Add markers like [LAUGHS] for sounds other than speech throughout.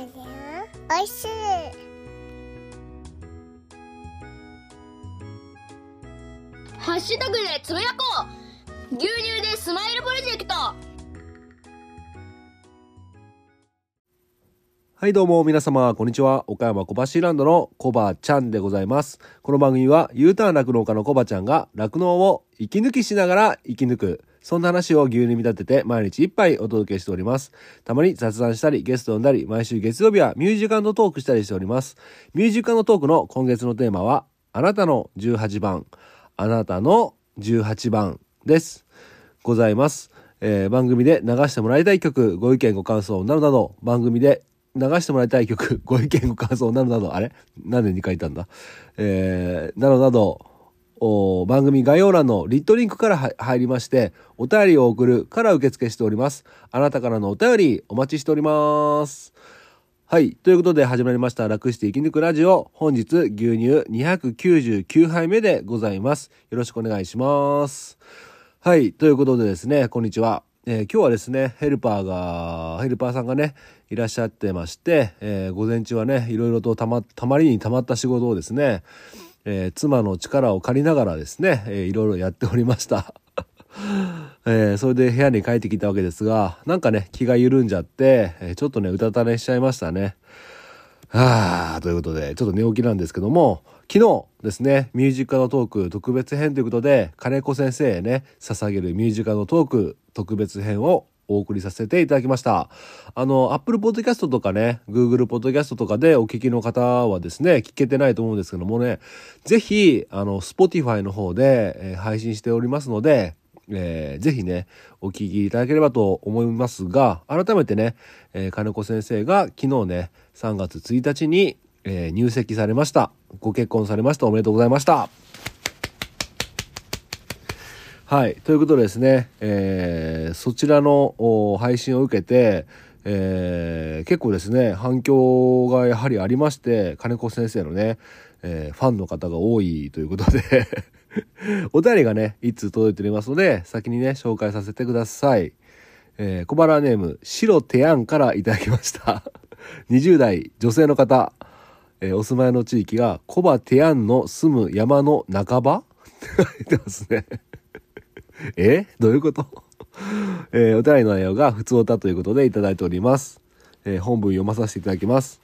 おいしいハッシュタグでつぶやこう牛乳でスマイルプロジェクトはいどうも皆様、こんにちは。岡山小橋ランドのコバちゃんでございます。この番組は U ターン酪農家のコバちゃんが酪農を息抜きしながら生き抜く。そんな話を牛乳に見立てて毎日一杯お届けしております。たまに雑談したり、ゲスト呼んだり、毎週月曜日はミュージカルのトークしたりしております。ミュージカルのトークの今月のテーマは、あなたの18番、あなたの18番です。ございます。えー番組で流してもらいたい曲、ご意見ご感想などなど、番組で流してもらいたい曲、ご意見ご感想などなど、あれ？なんで2回言ったんだ？えーなどなど、番組概要欄のリットリンクから入りまして、お便りを送るから受付しております。あなたからのお便りお待ちしております。はい。ということで始まりました。楽して生き抜くラジオ。本日牛乳299杯目でございます。よろしくお願いします。はい。ということでですね、こんにちは。えー今日はですね、ヘルパーが、ヘルパーさんがね、いらっしゃってまして、えー午前中はね、いろいろとたま、たまりにたまった仕事をですね、えー妻の力を借りながらですね、えーいろいろやっておりました。[LAUGHS] えーそれで部屋に帰ってきたわけですが、なんかね、気が緩んじゃって、えーちょっとね、うたた寝しちゃいましたね。はあ、ということで、ちょっと寝起きなんですけども、昨日ですね、ミュージカルトーク特別編ということで、金子先生へね、捧げるミュージカルトーク特別編をお送りさせていただきました。あの、Apple Podcast とかね、Google Podcast とかでお聞きの方はですね、聞けてないと思うんですけどもね、ぜひ、あの、Spotify の方で、えー配信しておりますので、えーぜひね、お聞きいただければと思いますが、改めてね、えー金子先生が昨日ね、3月1日に、えー入籍されました。ご結婚されました。おめでとうございました。はい。ということでですね、えーそちらの配信を受けて、えー結構ですね、反響がやはりありまして、金子先生のね、えーファンの方が多いということで、[LAUGHS] お便りがね、いつ届いておりますので、先にね、紹介させてください。えー小腹ネーム、白手案からいただきました。[LAUGHS] 20代女性の方、えーお住まいの地域が、小葉手案の住む山の半ば？[LAUGHS] って書いてますね。え？どういうこと？えーお便りの内容が普通歌ということでいただいております。えー本文読まさせていただきます。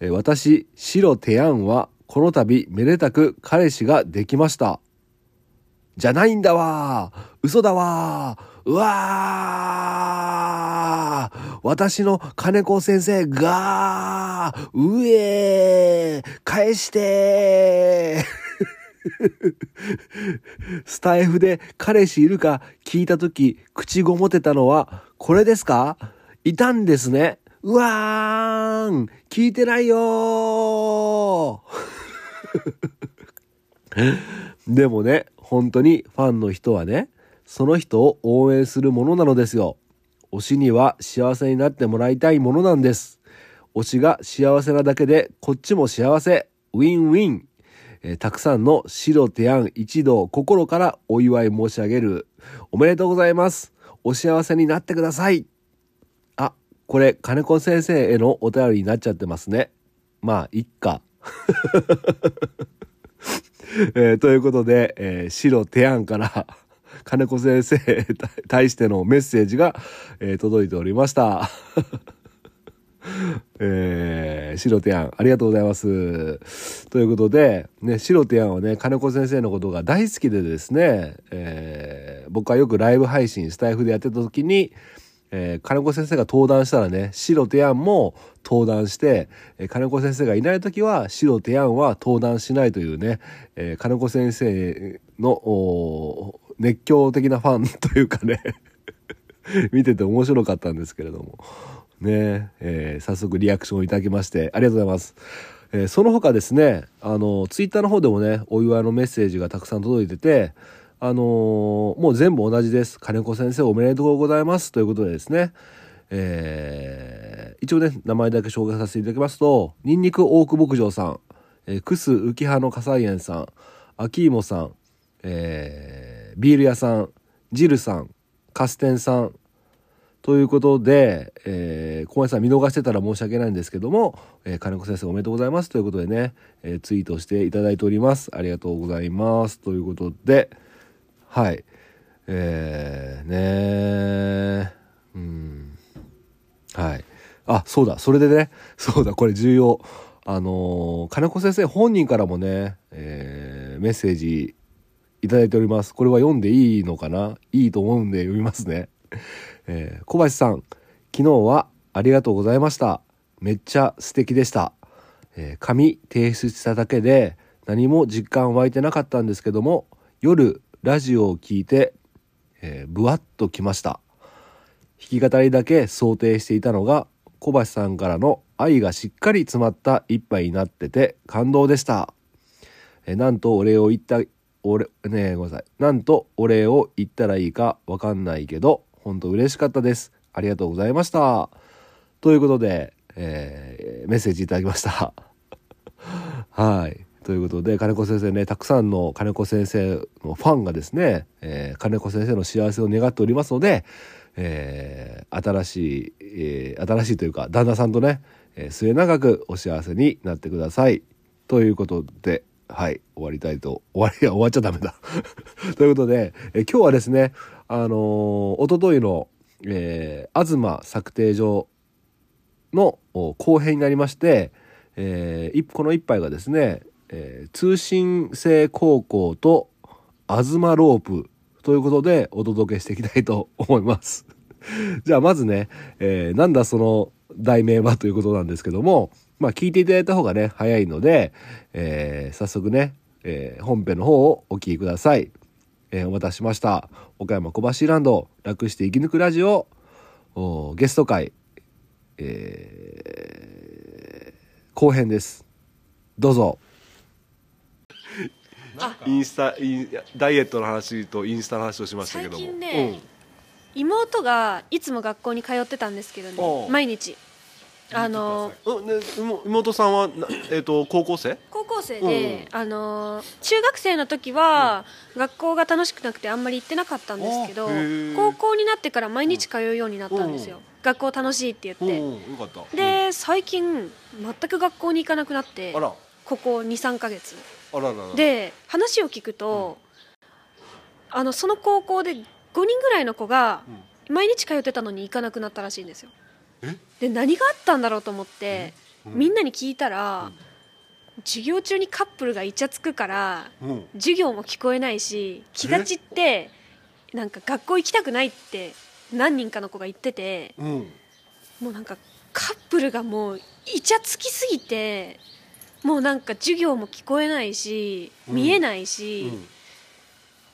えー私、白手案は、この度、めでたく彼氏ができました。じゃないんだわ。ー嘘だわ。ーうわー。私の金子先生がうえー。返してー。スタイフで彼氏いるか聞いたとき口ごもてたのはこれですか？いたんですね。うわーん聞いてないよー [LAUGHS] でもね、本当にファンの人はね、その人を応援するものなのですよ。推しには幸せになってもらいたいものなんです。推しが幸せなだけで、こっちも幸せ。ウィンウィン。えーたくさんの白手案一同心からお祝い申し上げる。おめでとうございます。お幸せになってください。あ、これ、金子先生へのお便りになっちゃってますね。まあ、いっか。[LAUGHS] えーということで、えー白手案から [LAUGHS] 金子先生に [LAUGHS] 対してのメッセージが、えー届いておりました。えー、白手案、ありがとうございます。ということで、ね、白手案はね、金子先生のことが大好きでですね、えー僕はよくライブ配信、スタイフでやってた時に、えー金子先生が登壇したらね、白手案も登壇して、えー金子先生がいない時は白手案は登壇しないというね、えー金子先生の熱狂的なファンというかね、[LAUGHS] 見てて面白かったんですけれども、ね、えー早速リアクションをいただきましてありがとうございます。えーその他ですね、あの、ツイッターの方でもね、お祝いのメッセージがたくさん届いてて、あのーもう全部同じです。金子先生おめでとうございます。ということでですね、えー一応ね、名前だけ紹介させていただきますと、ニンニク大久牧場さん、えー、クス浮葉の火災園さん、秋芋さん、えービール屋さん、ジルさん、カステンさん、ということで、えー、小林さん見逃してたら申し訳ないんですけども、えー、金子先生おめでとうございますということでね、えー、ツイートしていただいております。ありがとうございます。ということで、はい。えー、ねうん。はい。あ、そうだ、それでね、[LAUGHS] そうだ、これ重要。あのー、金子先生本人からもね、えー、メッセージいただいております。これは読んでいいのかな？いいと思うんで読みますね。えー、小橋さん、昨日はありがとうございました。めっちゃ素敵でした。えー、紙提出しただけで何も実感湧いてなかったんですけども、夜ラジオを聞いて、えー、ぶわっときました。弾き語りだけ想定していたのが、小橋さんからの愛がしっかり詰まった一杯になってて感動でした。えー、なんとお礼を言った、お礼、ねごめんなさい。なんとお礼を言ったらいいかわかんないけど、本当嬉しかったです。ありがとうございました。ということで、えー、メッセージいただきました。[LAUGHS] はい。ということで、金子先生ね、たくさんの金子先生のファンがですね、えー、金子先生の幸せを願っておりますので、えー、新しい、えー、新しいというか、旦那さんとね、え、末永くお幸せになってください。ということで、はい、終わりたいと、終わり、終わっちゃダメだ。[LAUGHS] ということで、え今日はですね、あのー、おとといの、えー、東策定所の後編になりまして、えー、この一杯がですね、えー、通信制高校と東ロープということでお届けしていきたいと思います。[LAUGHS] じゃあまずね、えー、なんだその題名はということなんですけども、まあ聞いていただいた方がね、早いので、えー、早速ね、えー、本編の方をお聞きください。えー、お待たせしました。岡山小橋ランド楽して生き抜くラジオゲスト会、えー、後編です。どうぞ。インスタインダイエットの話とインスタの話をしましたけども最近ね、うん、妹がいつも学校に通ってたんですけどね毎日あの妹さんは、えーと、高校生？高校生で、うん、あの中学生の時は、うん、学校が楽しくなくてあんまり行ってなかったんですけど高校になってから毎日通うようになったんですよ、うん、学校楽しいって言って。で最近全く学校に行かなくなってここ23か月。で話を聞くと、あのその高校で5人ぐらいの子が毎日通ってたのに行かなくなったらしいんですよで何があったんだろうと思って、みんなに聞いたら、授業中にカップルがイチャつくから、授業も聞こえないし気が散ってなんか学校行きたくないって何人かの子が言ってて、もうなんかカップルがもうイチャつきすぎてもうなんか授業も聞こえないし見えないし、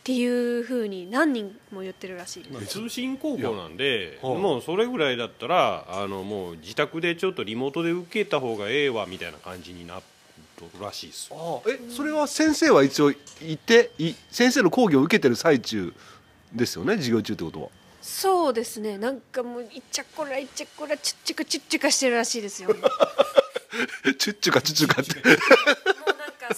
っていうふうに何人も言ってるらしい。です、通信高校なんでもうそれぐらいだったらあのもう自宅でちょっとリモートで受けた方がええわみたいな感じになっとるらしいですえそれは先生は一応いてい先生の講義を受けてる最中ですよね授業中ってことは。そうですね。なんかもういっちゃこらいっちゃこらチュッチュカチュッチュカしてるらしいですよ。[LAUGHS] チュッチュカチュッチュカって [LAUGHS]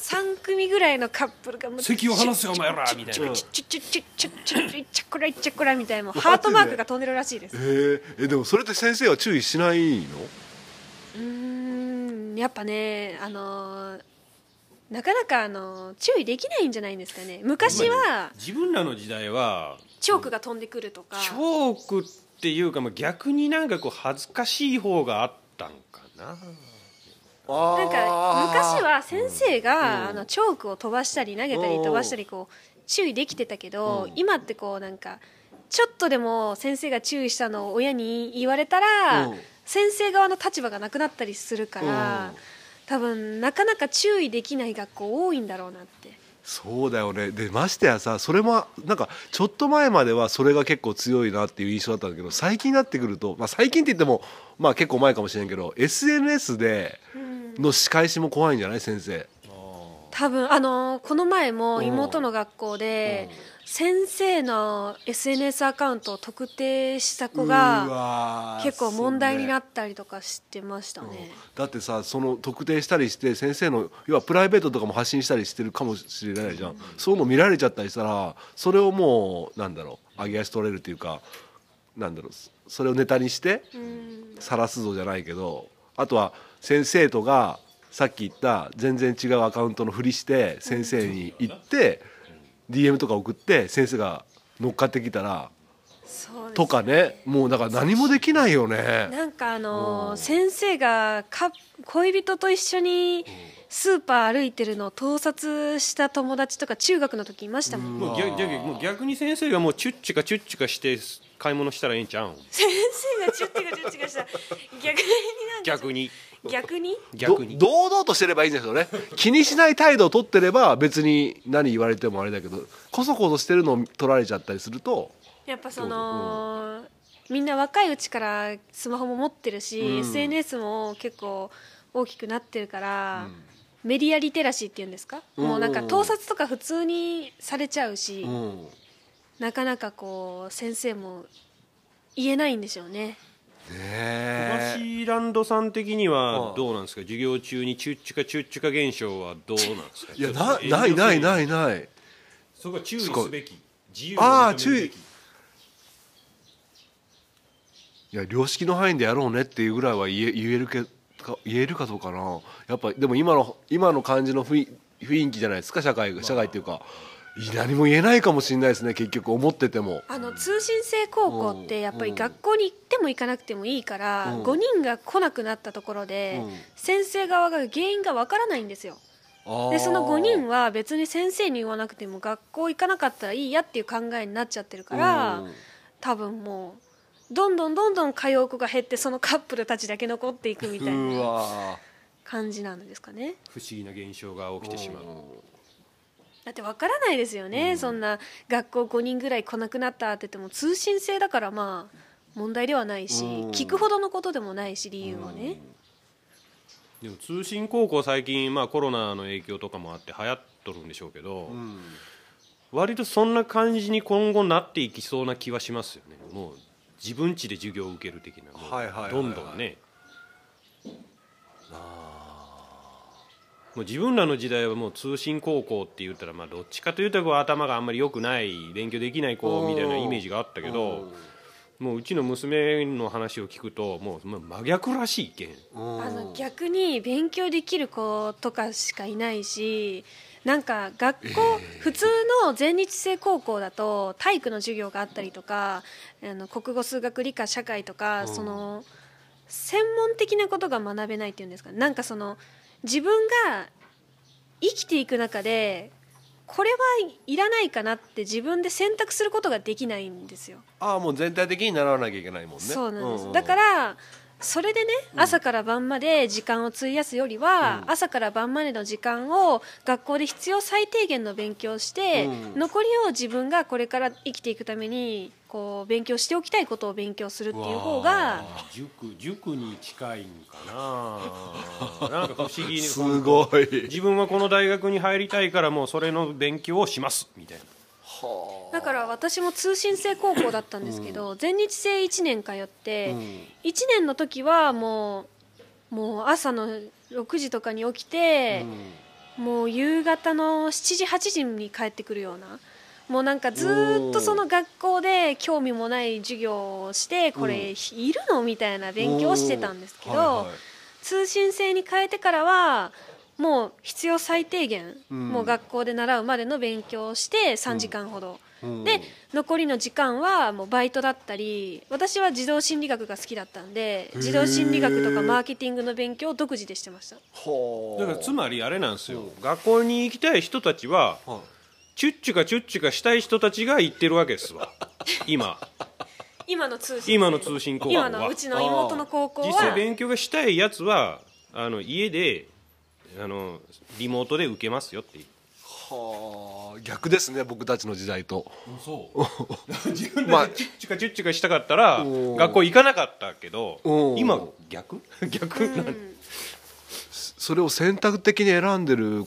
3組ぐらいのカップルがもう席を離すよお前らみたいなチュチュチュチュチュチュいっちゃこらいっちゃこらみたいなハートマークが飛んでるらしいですえでもそれって先生は注意しないのうんやっぱねあのなかなかあの注意できないんじゃないんですかね昔は自分らの時代はチョークが飛んでくるとかチョークっていうか逆になんかこう恥ずかしい方があったんかななんか昔は先生が、あのチョークを飛ばしたり投げたり飛ばしたりこう注意できてたけど、今ってこうなんかちょっとでも先生が注意したのを親に言われたら、先生側の立場がなくなったりするから、多分なかなか注意できない学校多いんだろうなって。そうだよね。でましてやさそれもなんかちょっと前まではそれが結構強いなっていう印象だったんだけど最近になってくると、まあ、最近って言っても、まあ、結構前かもしれんけど SNS での仕返しも怖いんじゃない先生。多分あのこの前も妹の学校で、先生の SNS アカウントを特定した子が結構問題になったりとかしてましたね、う。ん、だってさその特定したりして先生の要はプライベートとかも発信したりしてるかもしれないじゃん、うん、そういうの見られちゃったりしたらそれをもうなんだろう上げ足取れるっていうかなんだろうそれをネタにしてうん。晒すぞじゃないけどあとは先生とがさっき言った全然違うアカウントのふりして先生に行って DM とか送って先生が乗っかってきたらとかね。もうだから何もできないよね。なんかあのー先生がか恋人と一緒にスーパー歩いてるのを盗撮した友達とか中学の時いましたもん、もう逆逆もう逆に先生がもうチュッチュかチュッチュかして買い物したらええんちゃうん？先生がチュッチュがチュッチュがした。逆になんか逆に。逆に？逆に。ど堂々としてればいいんですよね。気にしない態度を取ってれば別に何言われてもあれだけどこそこそしてるのを取られちゃったりすると。やっぱその、みんな若いうちからスマホも持ってるし、うん。SNS も結構大きくなってるから、メディアリテラシーっていうんですか、うん。もうなんか盗撮とか普通にされちゃうし、うんなかなかこう先生も言えないんでしょうね。ね小え。橋ランドさん的にうんはどうなんですか？授業中にチュッチュかチュッチュか現象はどうなんですか？いやなないないいないない。そこは注意すべき。自由をあー認めるべきいや良識の範囲でやろうねっていうぐらいは言え言えるけか言えるかどうかな。やっぱでも今の今の感じの雰囲雰囲気じゃないですか？社会が社会っていうか何も言えないかもしれないですね結局思ってても。あの通信制高校ってやっぱり学校に行っても行かなくてもいいから、うん。5人が来なくなったところで、うん。先生側が原因がわからないんですよ。でその5人は別に先生に言わなくても学校行かなかったらいいやっていう考えになっちゃってるから、うん。多分もうどんどんどんどん通う子が減ってそのカップルたちだけ残っていくみたいうなわ感じなんですかね。不思議な現象が起きてしまうだってわからないですよね、そんな学校5人ぐらい来なくなったって言っても通信制だからまあ問題ではないし、うん。聞くほどのことでもないし理由はね、でも通信高校最近、まあ、コロナの影響とかもあって流行っとるんでしょうけど、うん。割とそんな感じに今後なっていきそうな気はしますよね。もう自分家で授業を受ける的なもうはいはいどんどんねもう自分らの時代はもう通信高校って言ったらまあどっちかというとこう頭があんまり良くない勉強できない子みたいなイメージがあったけどもううちの娘の話を聞くともうまあ真逆らしいけん。あの逆に勉強できる子とかしかいないしなんか学校、普通の全日制高校だと体育の授業があったりとかあの国語数学理科社会とか、その専門的なことが学べないっていうんですか？なんかその自分が生きていく中でこれはいらないかなって自分で選択することができないんですよ。ああもう全体的に習わなきゃいけないもんね。そうなんです、んん。だからそれでね朝から晩まで時間を費やすよりは、朝から晩までの時間を学校で必要最低限の勉強をして、うん。残りを自分がこれから生きていくためにこう勉強しておきたいことを勉強するっていう方が塾塾に近いんかな。[LAUGHS] なんか不思議にすごい。自分はこの大学に入りたいからもうそれの勉強をしますみたいなだから私も通信制高校だったんですけど、全日制1年通って、1年の時はもうもう朝の6時とかに起きて、もう夕方の7時8時に帰ってくるようなもうなんかずーっとその学校で興味もない授業をしてこれいるの？みたいな勉強をしてたんですけど、通信制に変えてからはもう必要最低限、ん。もう学校で習うまでの勉強をして3時間ほど、うん。で残りの時間はもうバイトだったり私は児童心理学が好きだったんで児童心理学とかマーケティングの勉強を独自でしてました。ほだからつまりあれなんですよ。学校に行きたい人たちははい。チュッチュかチュッチュかしたい人たちが行ってるわけですわ。[LAUGHS] 今。今の通信今の通信高校は。今のうちの妹の高校実際は勉強がしたいやつはあの家であのリモートで受けますよっていう。はあ逆ですね僕たちの時代と。そう。[LAUGHS] 自分まあ。でチュッチュかチュッチュかしたかったらおー学校行かなかったけどおー今逆逆なんそれを選択的に選んでる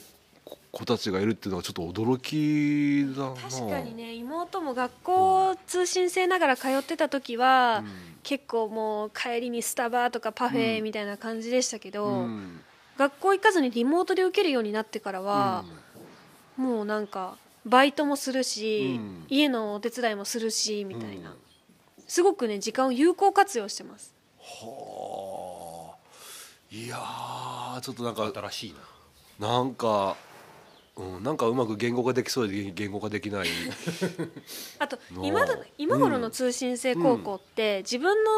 子たちがいるっていうのはちょっと驚きだな確かにね妹も学校通信制ながら通ってた時は、結構もう帰りにスタバとかパフェみたいな感じでしたけど、うん学校行かずにリモートで受けるようになってからは、もうなんかバイトもするし、うん。家のお手伝いもするしみたいな、好すごくね時間を有効活用してます。はあ。いやーちょっとなんか新しいな。なんか、うん、なんかうまく言語化できそうで言語化できない。[LAUGHS] あとの今だ今頃の通信制高校って、自分の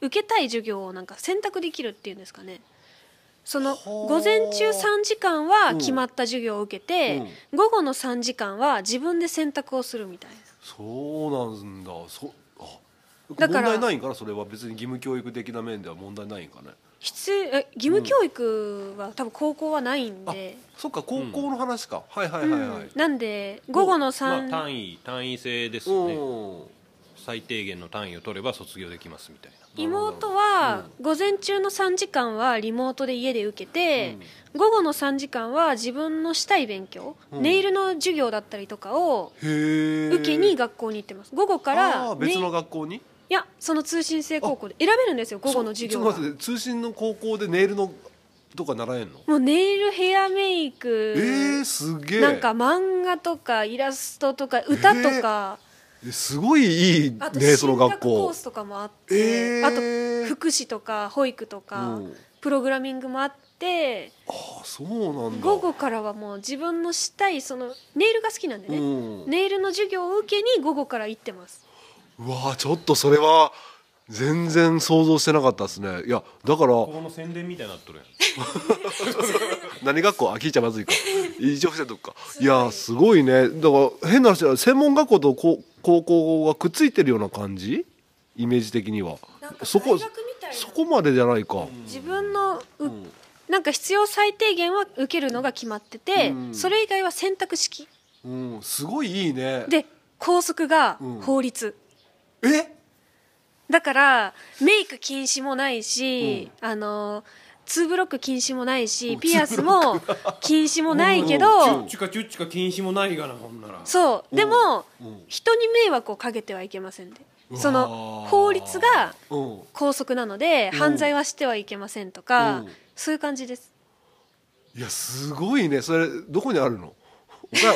受けたい授業をなんか選択できるっていうんですかねそのはあ午前中3時間は決まった授業を受けて、午後の3時間は自分で選択をするみたいな。そうなんだ。そあだから問題ないんかな？それは別に義務教育的な面では問題ないんかね？必要え義務教育は多分高校はないんあで、そっか高校の話か、はいはいはいはい、うん。なんで午後の3、まあ、単位単位制ですよね。うん最低限の単位を取れば卒業できますみたいな。妹は午前中の3時間はリモートで家で受けて、午後の3時間は自分のしたい勉強、うん。ネイルの授業だったりとかを受けに学校に行ってます。午後から、別のね学校に？いやその通信制高校で。選べるんですよ午後の授業が通信の高校でネイルのとか習えんの？もうネイルヘアメイク、えー、すげえ。なんか漫画とかイラストとか歌とか、えすごいいいねその進学学校コースとかもあって、えー。あと福祉とか保育とか、うん。プログラミングもあってああそうなんだ。午後からはもう自分のしたいそのネイルが好きなんでね、うん。ネイルの授業を受けに午後から行ってます。うわーちょっとそれは全然想像してなかったですね。いやだからここの宣伝みたいになっとるやん。[LAUGHS] 何学校？あ聞いちゃまずいか。一応してとくか。いやすごいね。だから変な話だ専門学校と高高校がくっついてるような感じ？イメージ的には。そこそこまでじゃないか、自分のう、うん、なんか必要最低限は受けるのが決まってて、うん、それ以外は選択式、うん、すごいいいね。で校則が法律、うん、え？だからメイク禁止もないし、うん、あのーツーブロック禁止もないしピアスも禁止もないけどチュッチュカチュッチュカ禁止もないがなほんならそうでも人に迷惑をかけてはいけませんでその法律が拘束なので犯罪はしてはいけませんとかそういう感じですいやすごいねそれどこにあるの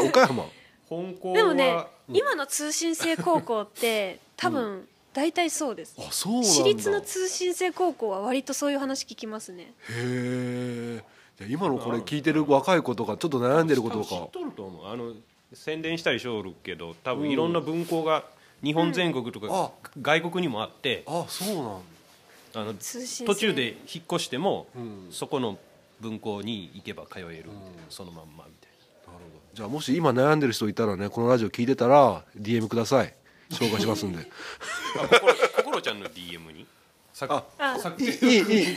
岡山本校でもね、今の通信制高校って多分、大体そうです、あそうなんだ。私立の通信制高校は割とそういう話聞きますね。へえ今のこれ聞いてる若い子とかちょっと悩んでる子とか。知っとると思う。あの宣伝したりしょるけど多分いろんな分校が日本全国とかあ。外国にもあって。あそうなんだ。あの通信制。途中で引っ越してもうん。そこの分校に行けば通える。みたいなそのまんまみたいな。るほど。じゃあもし今悩んでる人いたらねこのラジオ聞いてたら DM ください紹介しますんで。なあ心心ちゃんの DM に？さああ。さいいいい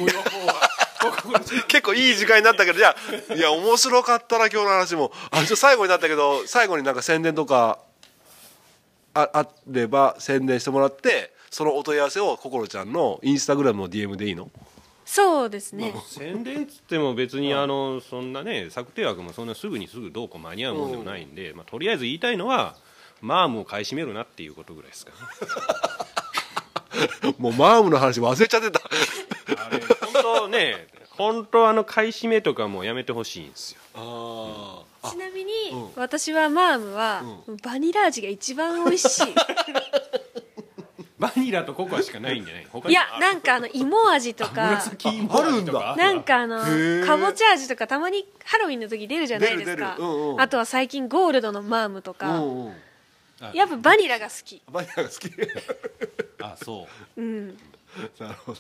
結構いい時間になったけどじゃあいや面白かったな今日の話も。あちょ最後になったけど最後になんか宣伝とかああれば宣伝してもらってそのお問い合わせを心ちゃんのインスタグラムの DM でいいの？そうですね、宣伝っつっても別にあのそんなね策定枠もそんなすぐにすぐどうこう間に合うもんでもないんで、まあ、とりあえず言いたいのはマームを買い占めるなっていうことぐらいですか。ね [LAUGHS] もうマームの話忘れちゃってた。あれ本当ね本当あの買い占めとかもやめてほしいんですよ。ああ。ちなみに、うん。私はマームは、バニラ味が一番美味しい。[LAUGHS] バニラとココアしかないんじゃない他いやなんかあの芋味とか。紫芋味とか。あなんかあのー。かぼちゃ味とかたまにハロウィンの時出るじゃないですか。出る出る。うんうん。あとは最近ゴールドのマームとか、うんうんやっぱバニラが好き。バニラが好き。あそう。うん。なるほど。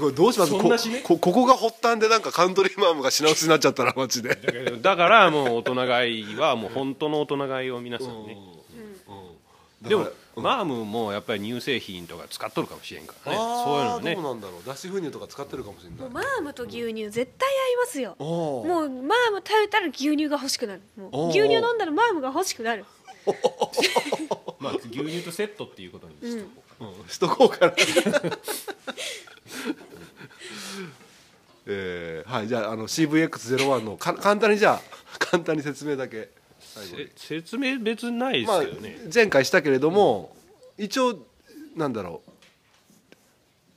これどうします？ここここが発端でなんかカントリーマームが品薄になっちゃったらマジで。だからもう大人買いはもう本当の大人買いを皆さんね。でもマームもやっぱり乳製品とか使っとるかもしれんからね。そういうのね。どうなんだろう。脱脂粉乳とか使ってるかもしれない。マームと牛乳絶対合いますよ。もうマーム食べたら牛乳が欲しくなる。牛乳飲んだらマームが欲しくなる [LAUGHS] まあ牛乳とセットっていうことにしておこううん。しとこうかな。[LAUGHS] えーはいじゃああの CVX01 のか簡単にじゃあ簡単に説明だけ。説明別にないでますあけどね、前回したけれども、一応なんだろ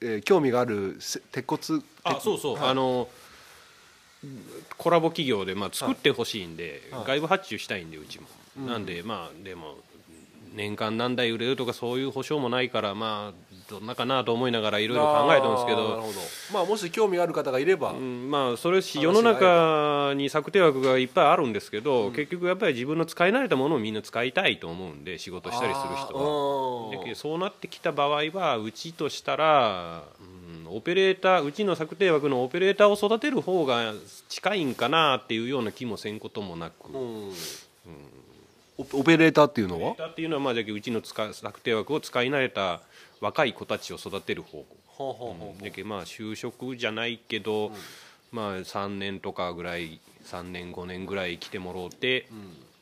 う、えー興味があるせ鉄骨あそうそう、はい。あのコラボ企業で、まあ、作ってほしいんで、はい。外部発注したいんでうちも、なんでまあでも年間何台売れるとかそういう保証もないからまあどんなかなと思いながらいろいろ考えたんですけど。まあもし興味がある方がいれば、うんまあそれし話世の中に策定枠がいっぱいあるんですけど、結局やっぱり自分の使い慣れたものをみんな使いたいと思うんで仕事したりする人は。そうなってきた場合はうちとしたら、うん、オペレーターうちの策定枠のオペレーターを育てる方が近いんかなっていうような気もせんこともなく。うんオオペレーターっていうのは？っていうのはまあじゃあうちの使策定枠を使い慣れた若い子たちを育てる方法だけどまあ就職じゃないけど、まあ3年とかぐらい3年5年ぐらい来てもろうて、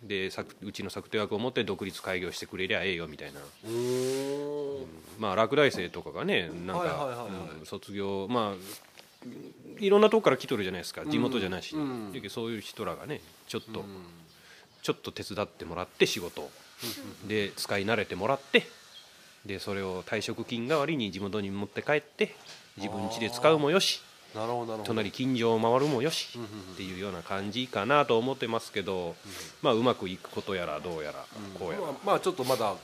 で策うちの策定枠を持って独立開業してくれりゃええよみたいな。うーん。まあ落第生とかがねなんかうん卒業まあいろんなとこから来とるじゃないですか。地元じゃないし、うん。そういう人らがねちょっと、ちょっと手伝ってもらって仕事を。で使い慣れてもらってでそれを退職金代わりに地元に持って帰って自分家で使うもよし隣近所を回るもよしっていうような感じかなと思ってますけど、まあうまくいくことやらどうやらこうやら、まあ、まあちょっとまだ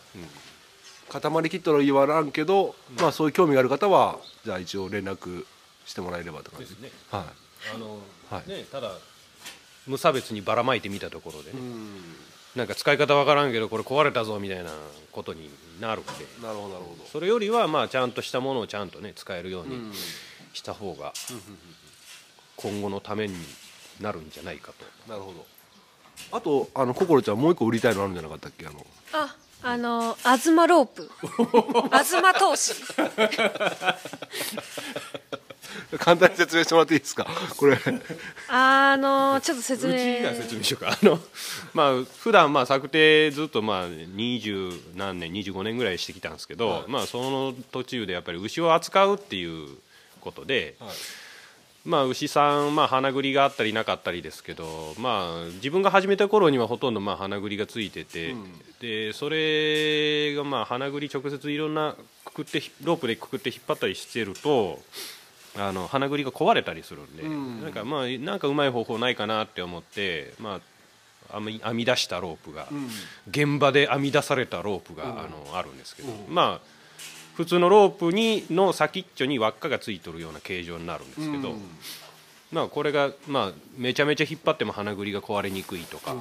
固まりきっとは言わらんけど、まあそういう興味がある方はじゃあ一応連絡してもらえればって感じ。ですね。はあの、はい。ねただ無差別にばらまいてみたところでね、なんか使い方わからんけどこれ壊れたぞみたいなことになるんで。なるほどなるほど。それよりはまあちゃんとしたものをちゃんとね使えるようにした方が今後のためになるんじゃないかと。なるほど。あとあの心ちゃんもう一個売りたいのあるんじゃなかったっけ？あのああの東ロープ。[LAUGHS] 東投資。簡単に説明してもらっていいですか？これ。あのちょっと説う明。ちが説明しようか。あのまあ普段まあ策定ずっとまあ20何年25年ぐらいしてきたんですけど、まあその途中でやっぱり牛を扱うっていうことで、まあ牛さんまあ花栗があったりなかったりですけどまあ自分が始めた頃にはほとんどまあ花栗がついてて、でそれがまあ花栗直接いろんなくくってロープでくくって引っ張ったりしてるとあの花栗が壊れたりするんで、なんかまあなんかうまい方法ないかなって思ってまあ編み編み出したロープが、現場で編み出されたロープが、あのあるんですけど、まあ普通のロープにの先っちょに輪っかがついとるような形状になるんですけど、まあこれがまあめちゃめちゃ引っ張っても花栗が壊れにくいとか、うん。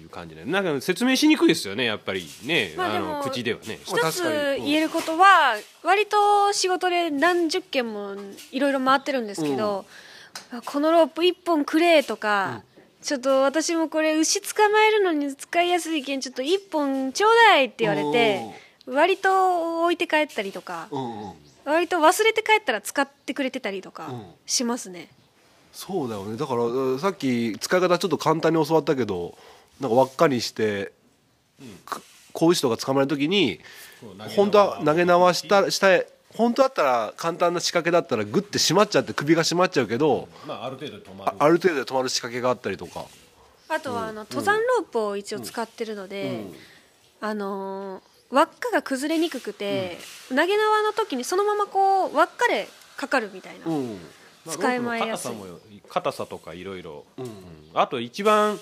いう感じでなんか説明しにくいですよねやっぱり。ね、あ、まあでもの口ではね。まあ一つ言えることは割と仕事で何十件もいろいろ回ってるんですけど、あこのロープ1本くれとか、ちょっと私もこれ牛捕まえるのに使いやすいけんちょっと1本ちょうだいって言われて割と置いて帰ったりとかうんうん。割と忘れて帰ったら使ってくれてたりとかうん。しますね。そうだよね。だからうんさっき使い方ちょっと簡単に教わったけどなんか輪っかにして、く子牛とか捕まえる時に本当は投げ縄したしたい本当だったら簡単な仕掛けだったらグッて締まっちゃって首が締まっちゃうけど、まあある程度止まあある程度で止まる仕掛けがあったりとか。あとはあの登山ロープを一応使ってるので、あのー輪っかが崩れにくくて、投げ縄の時にそのままこう輪っかでかかるみたいな、うん。使いまえやすい。まあ硬さも硬さとかいろいろ。うん。あと一番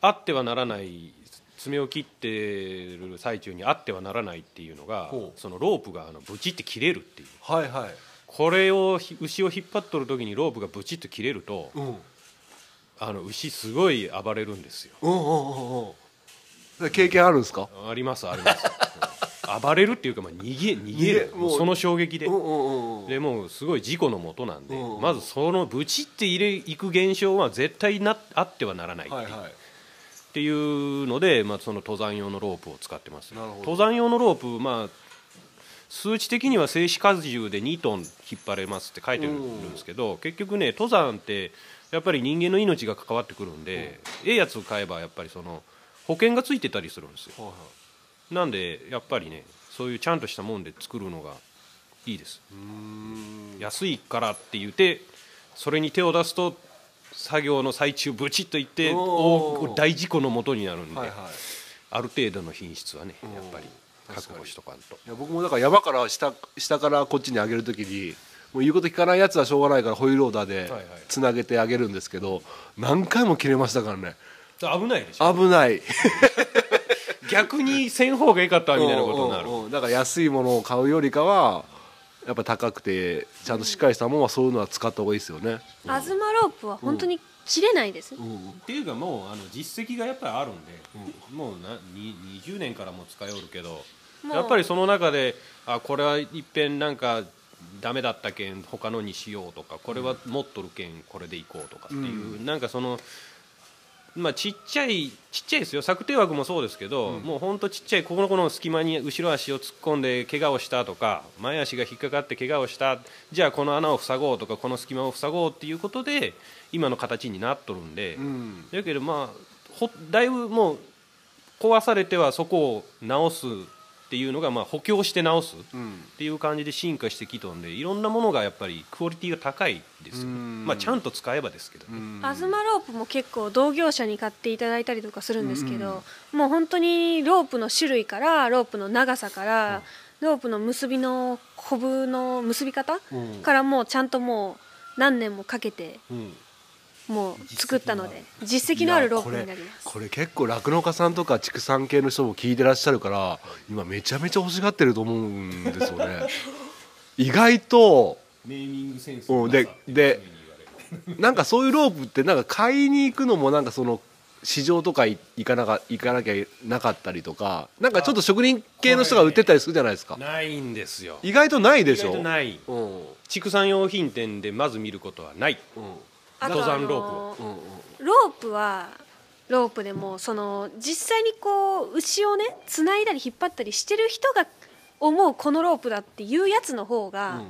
あってはならない爪を切ってる最中にあってはならないっていうのがほう。そのロープがあのブチって切れるっていう。はいはい。これをひ牛を引っ張っとる時にロープがブチッと切れるとうん。あの牛すごい暴れるんですよ。うんうんうんうん経験あるんですか？ありますあります。う [LAUGHS] ん暴れるっていうかまあ逃げ逃げる。その衝撃で。でもうすごい事故のもとなんで、うんまずそのブチって入れいく現象は絶対なあってはならないっていう,、はいはい。っていうので、まあ、その登山用のロープを使ってます。登山用のロープ、まあ、数値的には静止荷重で2トン引っ張れますって書いてるんですけど、結局ね登山ってやっぱり人間の命が関わってくるんで、ええやつを買えばやっぱりその保険がついてたりするんですよ。はいはい。なんでやっぱりねそういうちゃんとしたもんで作るのがいいです。安いからって言ってそれに手を出すと作業の最中ブチッといって大大事故のもとになるんで、はいはい。ある程度の品質はねやっぱり確保しとかんと。いや僕もだから山から下下からこっちに上げるときにもう言うこと聞かないやつはしょうがないからホイールローダーではいはい。つなげてあげるんですけど何回も切れましたからね危ないでしょ。危ない。[LAUGHS] 逆にせん方がいいかったみたいなことになる。うんうんうん。だから安いものを買うよりかはやっぱ高くてちゃんとしっかりしたものはそういうのは使った方がいいですよね、アズマロープは本当に切れないです、っていうかもうあの実績がやっぱりあるんで、もうなに20年からも使いおるけどやっぱりその中であこれはいっぺんなんかダメだったけん他のにしようとかこれは持っとるけんこれでいこうとかっていう、なんかそのまあちっちゃいちっちゃいですよ。策定枠もそうですけど、もうほんとちっちゃいここのこの隙間に後ろ足を突っ込んで怪我をしたとか前足が引っかかって怪我をしたじゃあこの穴を塞ごうとかこの隙間を塞ごうっていうことで今の形になっとるんで、ん。だけどまあほだいぶもう壊されてはそこを直すっていうのがまあ補強して直すっていう感じで進化してきとんでいろんなものがやっぱりクオリティが高いですよね、まあちゃんと使えばですけどね、アズマロープも結構同業者に買っていただいたりとかするんですけど、もう本当にロープの種類からロープの長さから、ロープの結びのコブの結び方、からもうちゃんともう何年もかけてもう作ったので実績のある。ロープになります。これ結構酪農家さんとか畜産系の人も聞いてらっしゃるから今めちゃめちゃ欲しがってると思うんですよね。[LAUGHS] 意外とネーミングセンスうんででなんかそういうロープってなんか買いに行くのもなんかその市場とかい行かなか行かなきゃなかったりとかなんかちょっと職人系の人が売ってたりするじゃないですか。ないんですよ。意外とないで意しょ。外とない。うん。畜産用品店でまず見ることはない。あと登山ロープ。あのうんうんロープはロープでもその実際にこう牛をね繋いだり引っ張ったりしてる人が思うこのロープだっていうやつの方が、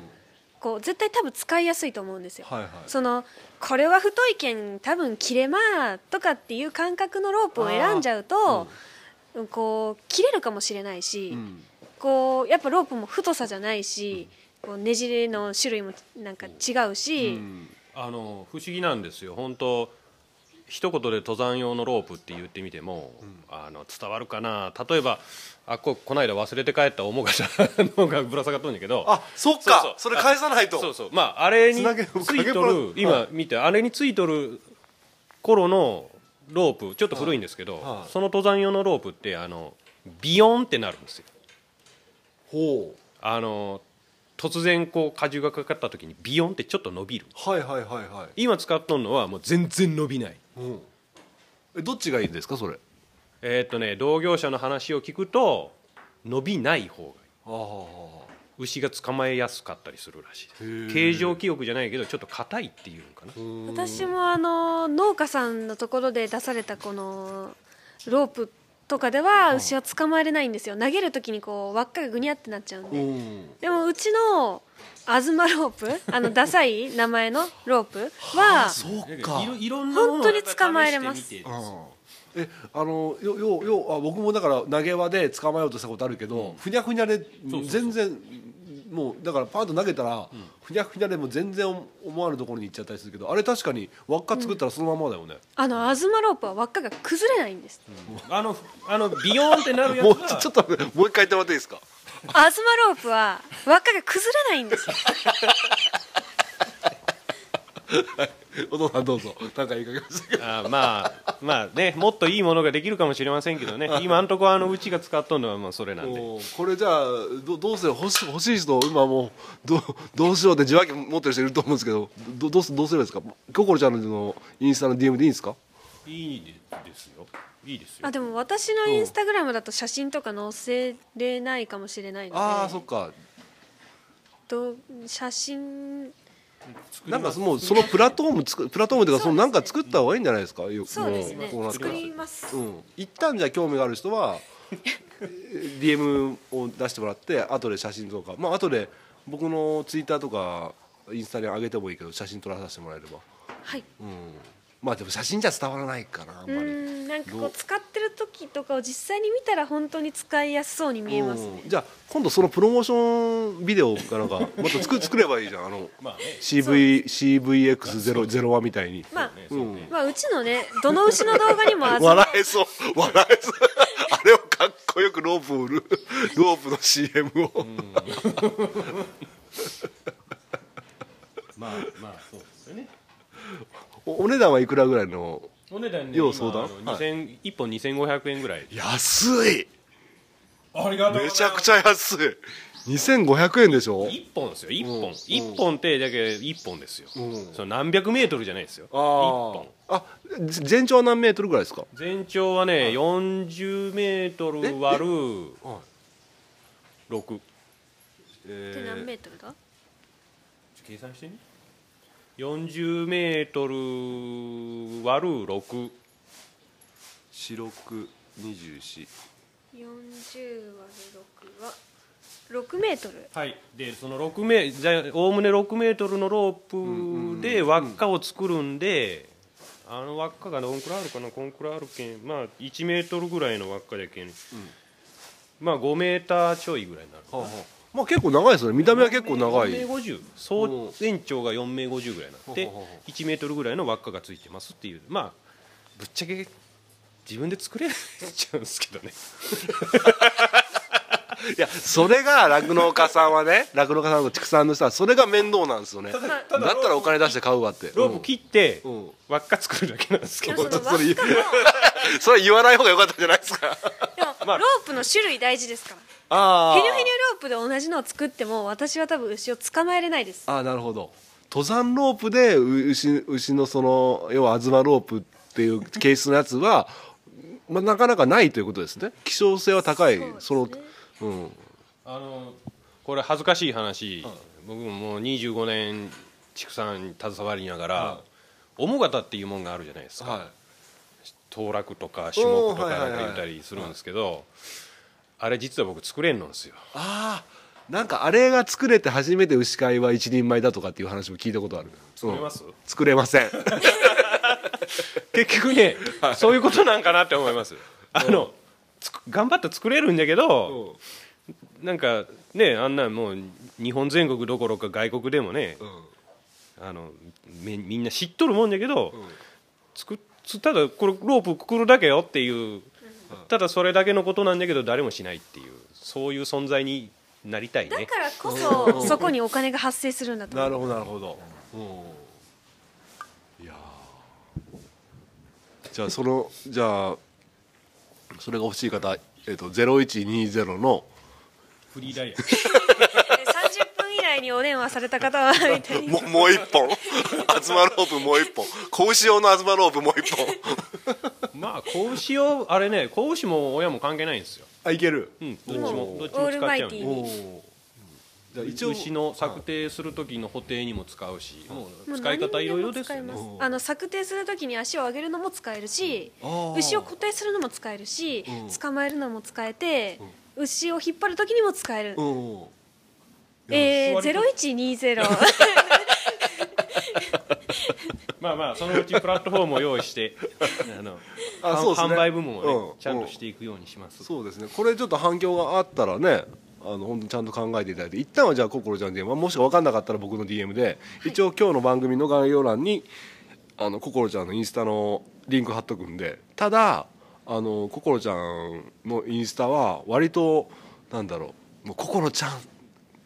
こう絶対多分使いやすいと思うんですよ。はいはい。そのこれは太いけん多分切れまーとかっていう感覚のロープを選んじゃうと、こう切れるかもしれないし、ん。こうやっぱロープも太さじゃないし、こうねじれの種類もなんか違うし、あの不思議なんですよ。本当一言で登山用のロープって言ってみても、あの伝わるかな。例えばあここの間忘れて帰ったおもがしのがぶら下がっとるんやけど。あそっか。それ返さないと。そうそう。まああれについとる今見てあれについとる頃のロープちょっと古いんですけど、はい。その登山用のロープってあのビヨンってなるんですよ。ほう。あの突然こう荷重がかかった時にビヨンってちょっと伸びる。はいはいはいはい。今使っとんのはもう全然伸びない。うん。えどっちがいいんですかそれ？えーっとね同業者の話を聞くと伸びない方がいい。ああ牛が捕まえやすかったりするらしいです。形状記憶じゃないけどちょっと硬いっていうのかな。私もあの農家さんのところで出されたこのロープとかでは牛は捕まえれないんですよ。投げる時にこう輪っかがぐにゃってなっちゃうんで、うん。でもうちのアズマロープあの [LAUGHS] ダサい名前のロープはそうか。いろいろんなものを本当に捕まえれます。えあのよよよあ僕もだから投げ輪で捕まえようとしたことあるけど、ふにゃふにゃで全然もうだからパーンと投げたら、ふにゃふにゃでも全然思わぬところに行っちゃったりするけどあれ確かに輪っか作ったらそのままだよね、あのアズマロープは輪っかが崩れないんです、あのあのビヨーンってなるやつもうがちょちょっともう一回言ってもらっていいですか？アズマロープは輪っかが崩れないんです。よ [LAUGHS] お父さんどうぞ。なんか言いかけましたけどあまあまあねもっといいものができるかもしれませんけどね。[LAUGHS] 今んとこあのうちが使っとんのはもうそれなんで。これじゃあどどうせ欲し欲しい人今もうどどうしようって受話器持ってる人いると思うんですけどどどうすどうすればいいですか？心ちゃんのインスタの DM でいいんですか？いいですよ。いいですよ。あでも私のインスタグラムだと写真とか載せれないかもしれないので。ああそっか。と写真なんかもうそのプラットフォームつくプラットフォームというかそのなんか作った方がいいんじゃないですか？よそうですね。うなった作らります、うん。一旦じゃあ興味がある人は [LAUGHS] えー DM を出してもらって後で写真とか。まあ後で僕のツイッターとかインスタに上げてもいいけど写真撮らさせてもらえれば。はい。うんまあでも写真じゃ伝わらないかなあんうまり。んなんかこどう？う使ってる時とかを実際に見たら本当に使いやすそうに見えますね。うん。じゃあ今度そのプロモーションビデオかなんかまた作 [LAUGHS] 作ればいいじゃん。あのまあね。CV CVX01 みたいに。まあうん。まあうちのねどの牛の動画にも笑えそう。笑えそう。あれをかっこよくロープを売る。ロープの CM を、[LAUGHS] まあまあそうですよねおお値段はいくらぐらいのお値段ね要相談？今あの2000一本2500円ぐらい。安い。ありがめちゃくちゃ安い。2500円でしょ？一本ですよ一うん本一本ってだけ一本ですよ。うん。その何百メートルじゃないですよ。一あ本。ああ全長は何メートルぐらいですか？全長はね40メートル割るは6って何メートルだ？計算してみ40メートル割る6四六二十四。40割る6は6メートル？はい。でその6メじゃおおむね6メートルのロープで輪っかを作るんであの輪っかがどんくらいあるかな？こんくらいあるけんまあ1メートルぐらいの輪っかでけん、まあ5メーターちょいぐらいになるはあはあまあ結構長いですよね。見た目は結構長い。4名50総全長が4名50ぐらいになってほうほうほう。1メートルぐらいの輪っかがついてますっていうまあぶっちゃけ自分で作れちゃうんですけどね。[LAUGHS] いやそれが酪農家さんはね酪農家さんの畜産の人はそれが面倒なんですよね。だったらお金出して買うわって。ロープ切ってうん。輪っか作るだけなんですけど。そそれ [LAUGHS] それ言わない方が良かったんじゃないですか？でもまあ。ロープの種類大事ですからあヘニュヘニュロープで同じのを作っても私は多分牛を捕まえれないです。ああなるほど。登山ロープでう牛牛のその要は東ロープっていうケースのやつは、まあ、なかなかないということですね。希少性は高い。そのうん。あのこれ恥ずかしい話、僕ももう25年畜産に携わりながら、おもがたっていうもんがあるじゃないですか、は当落とか種目とかなんか言ったりするんですけど、あれ実は僕作れんのんですよ。ああなんかあれが作れて初めて牛飼いは一人前だとかっていう話も聞いたことある。作れます？うん作れません。[LAUGHS] 結局ね、そういうことなんかなって思います。あのつく頑張って作れるんだけど、なんかねあんなもう日本全国どころか外国でもね、あのみみんな知っとるもんだけど、作っつただこれロープくくるだけよっていう、ただそれだけのことなんだけど誰もしないっていうそういう存在になりたいね。だからこそそこにお金が発生するんだと。思うなるほどなるほど、いやー。じゃあそのじゃあそれが欲しい方、えっと0120のフリーダイヤ。で [LAUGHS] 30分以内にお電話された方は [LAUGHS] みたいに。もうもう一本。東ロープもう一本。子牛用の東ロープもう一本。[LAUGHS] まあ子牛をあれね子牛も親も関係ないんですよ。あいける。うんどっちもどっちオールも使っちゃうマイティーお一応牛の策定する時の補定にも使うし、ももうう使い方いろいろですよね。ます。あの策定するときに足を上げるのも使えるし牛を固定するのも使えるしうん。捕まえるのも使えて牛を引っ張るときにも使えるうんえー、割と0120まあまあそのうちプラットフォームを用意して [LAUGHS] あのあそうですね。販売部門をね、うんちゃんとしていくようにします、そうですね。これちょっと反響があったらねあの本当にちゃんと考えていただいて一旦はじゃあ心ちゃんで、まあ、もし分かんなかったら僕の DM で、一応今日の番組の概要欄にあの心ちゃんのインスタのリンク貼っとくんでただあの心ちゃんのインスタは割となんだろうもう心ちゃん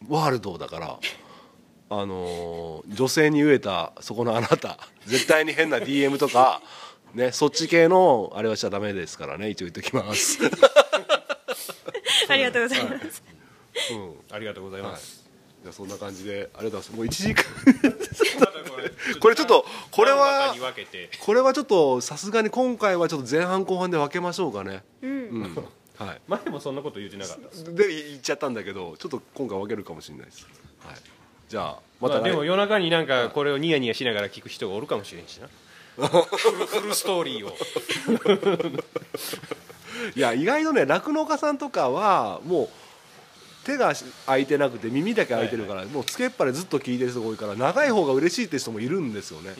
ワールドだから。あの女性に飢えたそこのあなた。絶対に変な DM とかねそっち系のあれはしちゃダメですからね。一応言っときます。[LAUGHS] ありがとうございます。うん。ありがとうございます、じゃあそんな感じでありがとうございます。もう1時間。[LAUGHS] これちょっとこれはこれはちょっとさすがに今回はちょっと前半後半で分けましょうかね。うん。うんはい。前もそんなこと言ってなかった。で言っちゃったんだけどちょっと今回分けるかもしれないです。はい。じゃあまた来まあ、でも夜中になんかこれをニヤニヤしながら聞く人がおるかもしれんしな。フ [LAUGHS] ルフルストーリーを。[LAUGHS] いや意外とね酪農家さんとかはもう手が開いてなくて耳だけ開いてるから、もうつけっぱでずっと聞いてる人が多いから長い方が嬉しいって人もいるんですよね、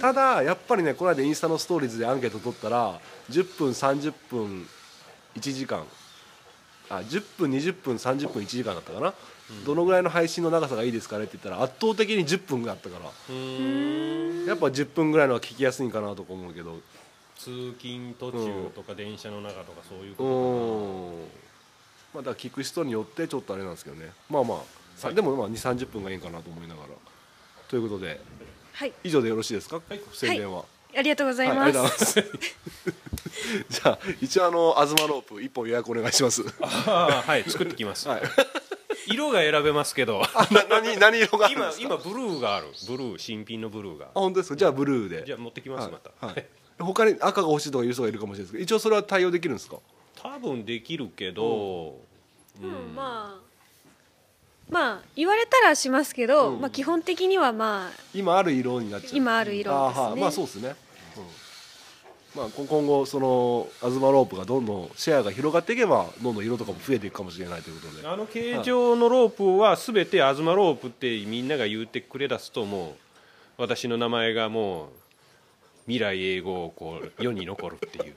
ただやっぱりねこの間インスタのストーリーズでアンケート取ったら10分30分1時間。あ10分20分30分1時間だったかな、どのぐらいの配信の長さがいいですかねって言ったら圧倒的に10分があったから。やっぱ10分ぐらいのが聞きやすいんかなとか思うけど。通勤途中とか電車の中とかそういううことん。まあだから聞く人によってちょっとあれなんですけどね。まあまあ、さでもまあ2 3 0分がいいかなと思いながら。ということで。はい。以上でよろしいですか、はい。宣伝は、はい、ありがとうございます [LAUGHS] じゃあ一応あの東ロープ一本予約お願いします。はい作ってきます、はい。色が選べますけど。な何何色があるん今ですか？今ブルーがある。ブルー新品のブルーが。あ本当ですか？じゃあブルーで。じゃあ持ってきますまた、はい、他に赤が欲しいとかいう人がいるかもしれないですけど一応それは対応できるんですか？多分できるけど、うん。まあまあ言われたらしますけど、まあ基本的にはまあ今ある色になっちゃう。今ある色ですね。あーはい。まあそうですね、うんまあ、こ今後その東ロープがどんどんシェアが広がっていけばどんどん色とかも増えていくかもしれないということで。あの形状のロープは全て東ロープってみんなが言ってくれ出すともう。私の名前がもう未来永劫をこう世に残るっていう。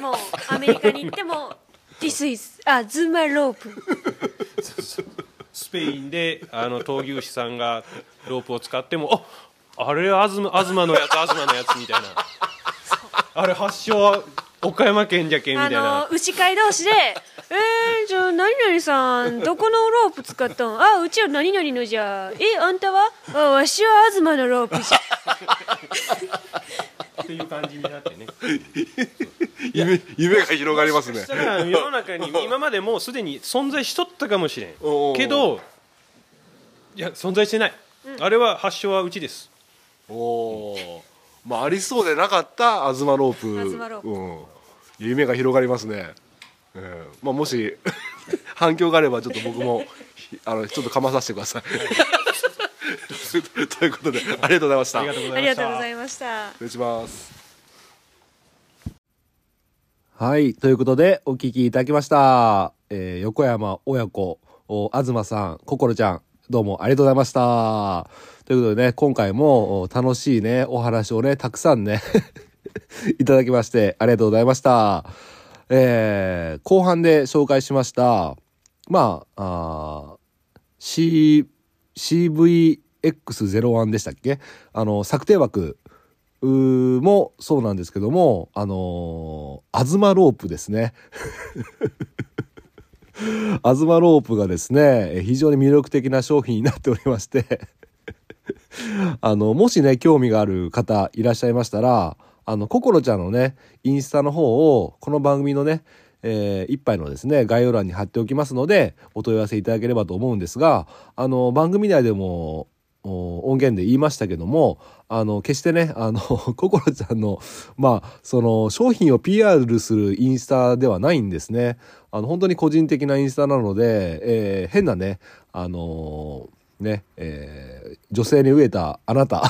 もうアメリカに行っても「This is あずまロープスペインであの闘牛士さんがロープを使ってもああれ東東のやつ東のやつみたいな [LAUGHS] あれ発祥は岡山県じゃけんみたあいな。の牛飼い同士で「[LAUGHS] えー、じゃあ何々さん [LAUGHS] どこのロープ使ったん？あうちは何々のじゃ。えあんたは？あわしは東のロープじゃ。っていう感じになってね。夢夢が広がりますね。世の中に今までもうすでに存在しとったかもしれん。けどいや存在してない、あれは発祥はうちです。おおまあありそうでなかった東ロープ。東ロープ。うん、夢が広がりますね、えーまあ、もし [LAUGHS] 反響があればちょっと僕もひあのちょっとかまさせてください。[LAUGHS] ということでありがとうございました。ありがとうございました。がとうございました失礼します。はいということでお聞きいただきました、えー横山親子お東さん心ちゃんどうもありがとうございましたということでね今回も楽しいねお話をねたくさんね [LAUGHS] いただきましてありがとうございました。えー後半で紹介しましたまああ C CVX01 でしたっけ？あの策定枠もそうなんですけどもあのー、アズマロープですね。アズマロープがですね非常に魅力的な商品になっておりまして。[LAUGHS] あのもしね興味がある方いらっしゃいましたらあのココロちゃんのねインスタの方をこの番組のねえー一杯のですね概要欄に貼っておきますのでお問い合わせいただければと思うんですがあの番組内でも音源で言いましたけどもあの決してねあの [LAUGHS] ココロちゃんのまあその商品を PR するインスタではないんですね。あの本当に個人的なインスタなので、えー変なねあのね、えー女性に飢えたあなた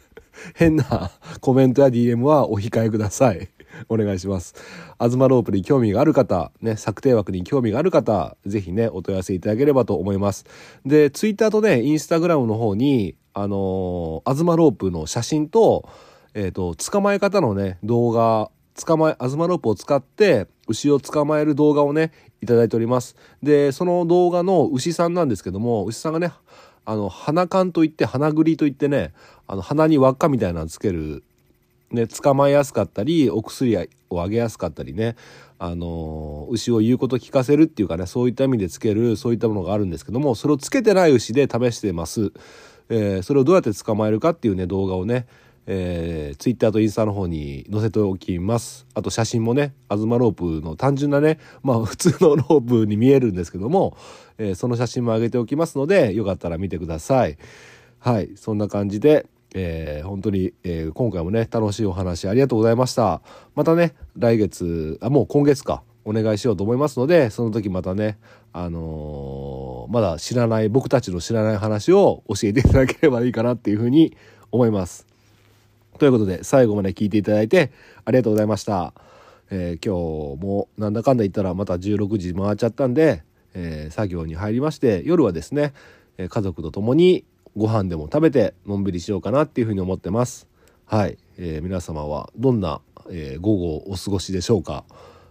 [LAUGHS] 変なコメントや DM はお控えください。お願いします。アズマロープに興味がある方、ね、策定枠に興味がある方、ぜひね、お問い合わせいただければと思います。で、ツイッターとね、インスタグラムの方に、あのーアズマロープの写真と、えっ、と、捕まえ方のね、動画、捕まえ、アズマロープを使って、牛を捕まえる動画をね、いただいております。で、その動画の牛さんなんですけども、牛さんがね、あの、鼻缶といって、鼻ぐりといってね、あの、鼻に輪っかみたいなのつける、ね、捕まえやすかったり、お薬をあげやすかったりね、あの牛を言うこと聞かせるっていうかね、そういった意味でつける、そういったものがあるんですけども、それをつけてない牛で試してます。えーそれをどうやって捕まえるかっていうね、動画をね、えー、ツイッターとインスタの方に載せておきます。あと写真もね、アズマロープの単純なね、まあ普通のロープに見えるんですけども、えーその写真も上げておきますので、よかったら見てください。はい、そんな感じで、えー本当に、えー今回もね、楽しいお話ありがとうございました。またね、来月、あ、もう今月か、お願いしようと思いますので、その時またね、あのーまだ知らない、僕たちの知らない話を教えていただければいいかなっていうふうに思います。ということで、最後まで聞いていただいてありがとうございました。えー今日もなんだかんだ言ったらまた16時回っちゃったんで、えー作業に入りまして、夜はですね、え家族と共にご飯でも食べてのんびりしようかなっていうふうに思ってます。はい。えー皆様はどんな、えー午後をお過ごしでしょうか。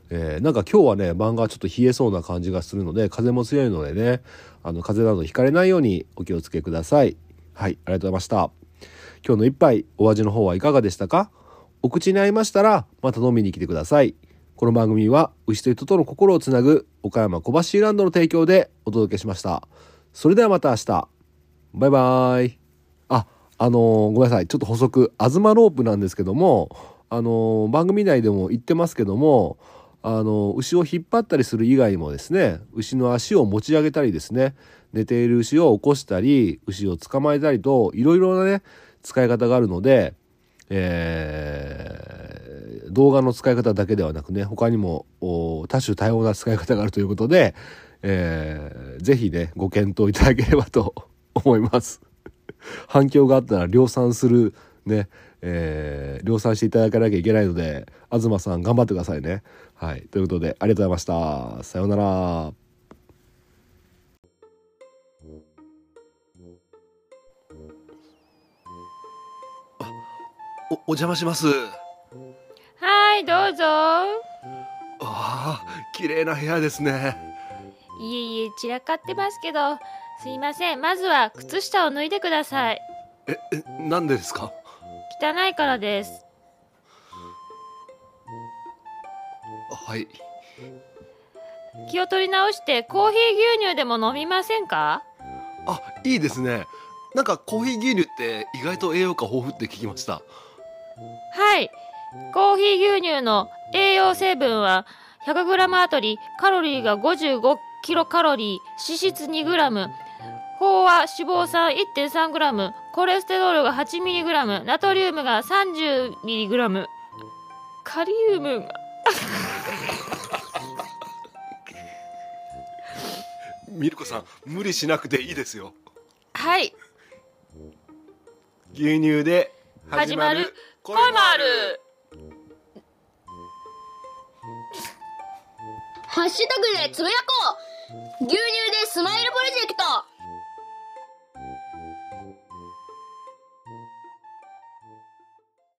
えーなんか今日はね晩がちょっと冷えそうな感じがするので風も強いのでねあの風邪などひかれないようにお気をつけくださいはいありがとうございました今日の一杯お味の方はいかがでしたか？お口に合いましたらまた飲みに来てください。この番組は牛と人との心をつなぐ岡山小橋ランドの提供でお届けしました。それではまた明日。バイバイ。ああのーごめんなさい。ちょっと補足。東ロープなんですけどもあのー番組内でも言ってますけどもあのー牛を引っ張ったりする以外にもですね牛の足を持ち上げたりですね寝ている牛を起こしたり牛を捕まえたりといろいろなね使い方があるので、えー動画の使い方だけではなくね他にも多種多様な使い方があるということで、えーぜひねご検討いただければと [LAUGHS] 思います。反響があったら量産するね、えー量産していただかなきゃいけないので東さん頑張ってくださいね。はいということでありがとうございました。さようなら。おお邪魔します。はいどうぞああ綺麗な部屋ですね。いえいえ散らかってますけどすいませんまずは靴下を脱いでくださいええなんでですか？汚いからですはい。気を取り直してコーヒー牛乳でも飲みませんか？あいいですね。なんかコーヒー牛乳って意外と栄養価豊富って聞きました。はい。コーヒー牛乳の栄養成分は 100g あたりカロリーが55キロカロリー脂質 2g 飽和脂肪酸 1.3g コレステロールが 8mg ナトリウムが 30mg カリウムが。[LAUGHS] ミルコさん無理しなくていいですよ。はい。牛乳で始まるコマル。ハッシュタグでつぶやこう。牛乳でスマイルプロジェクト。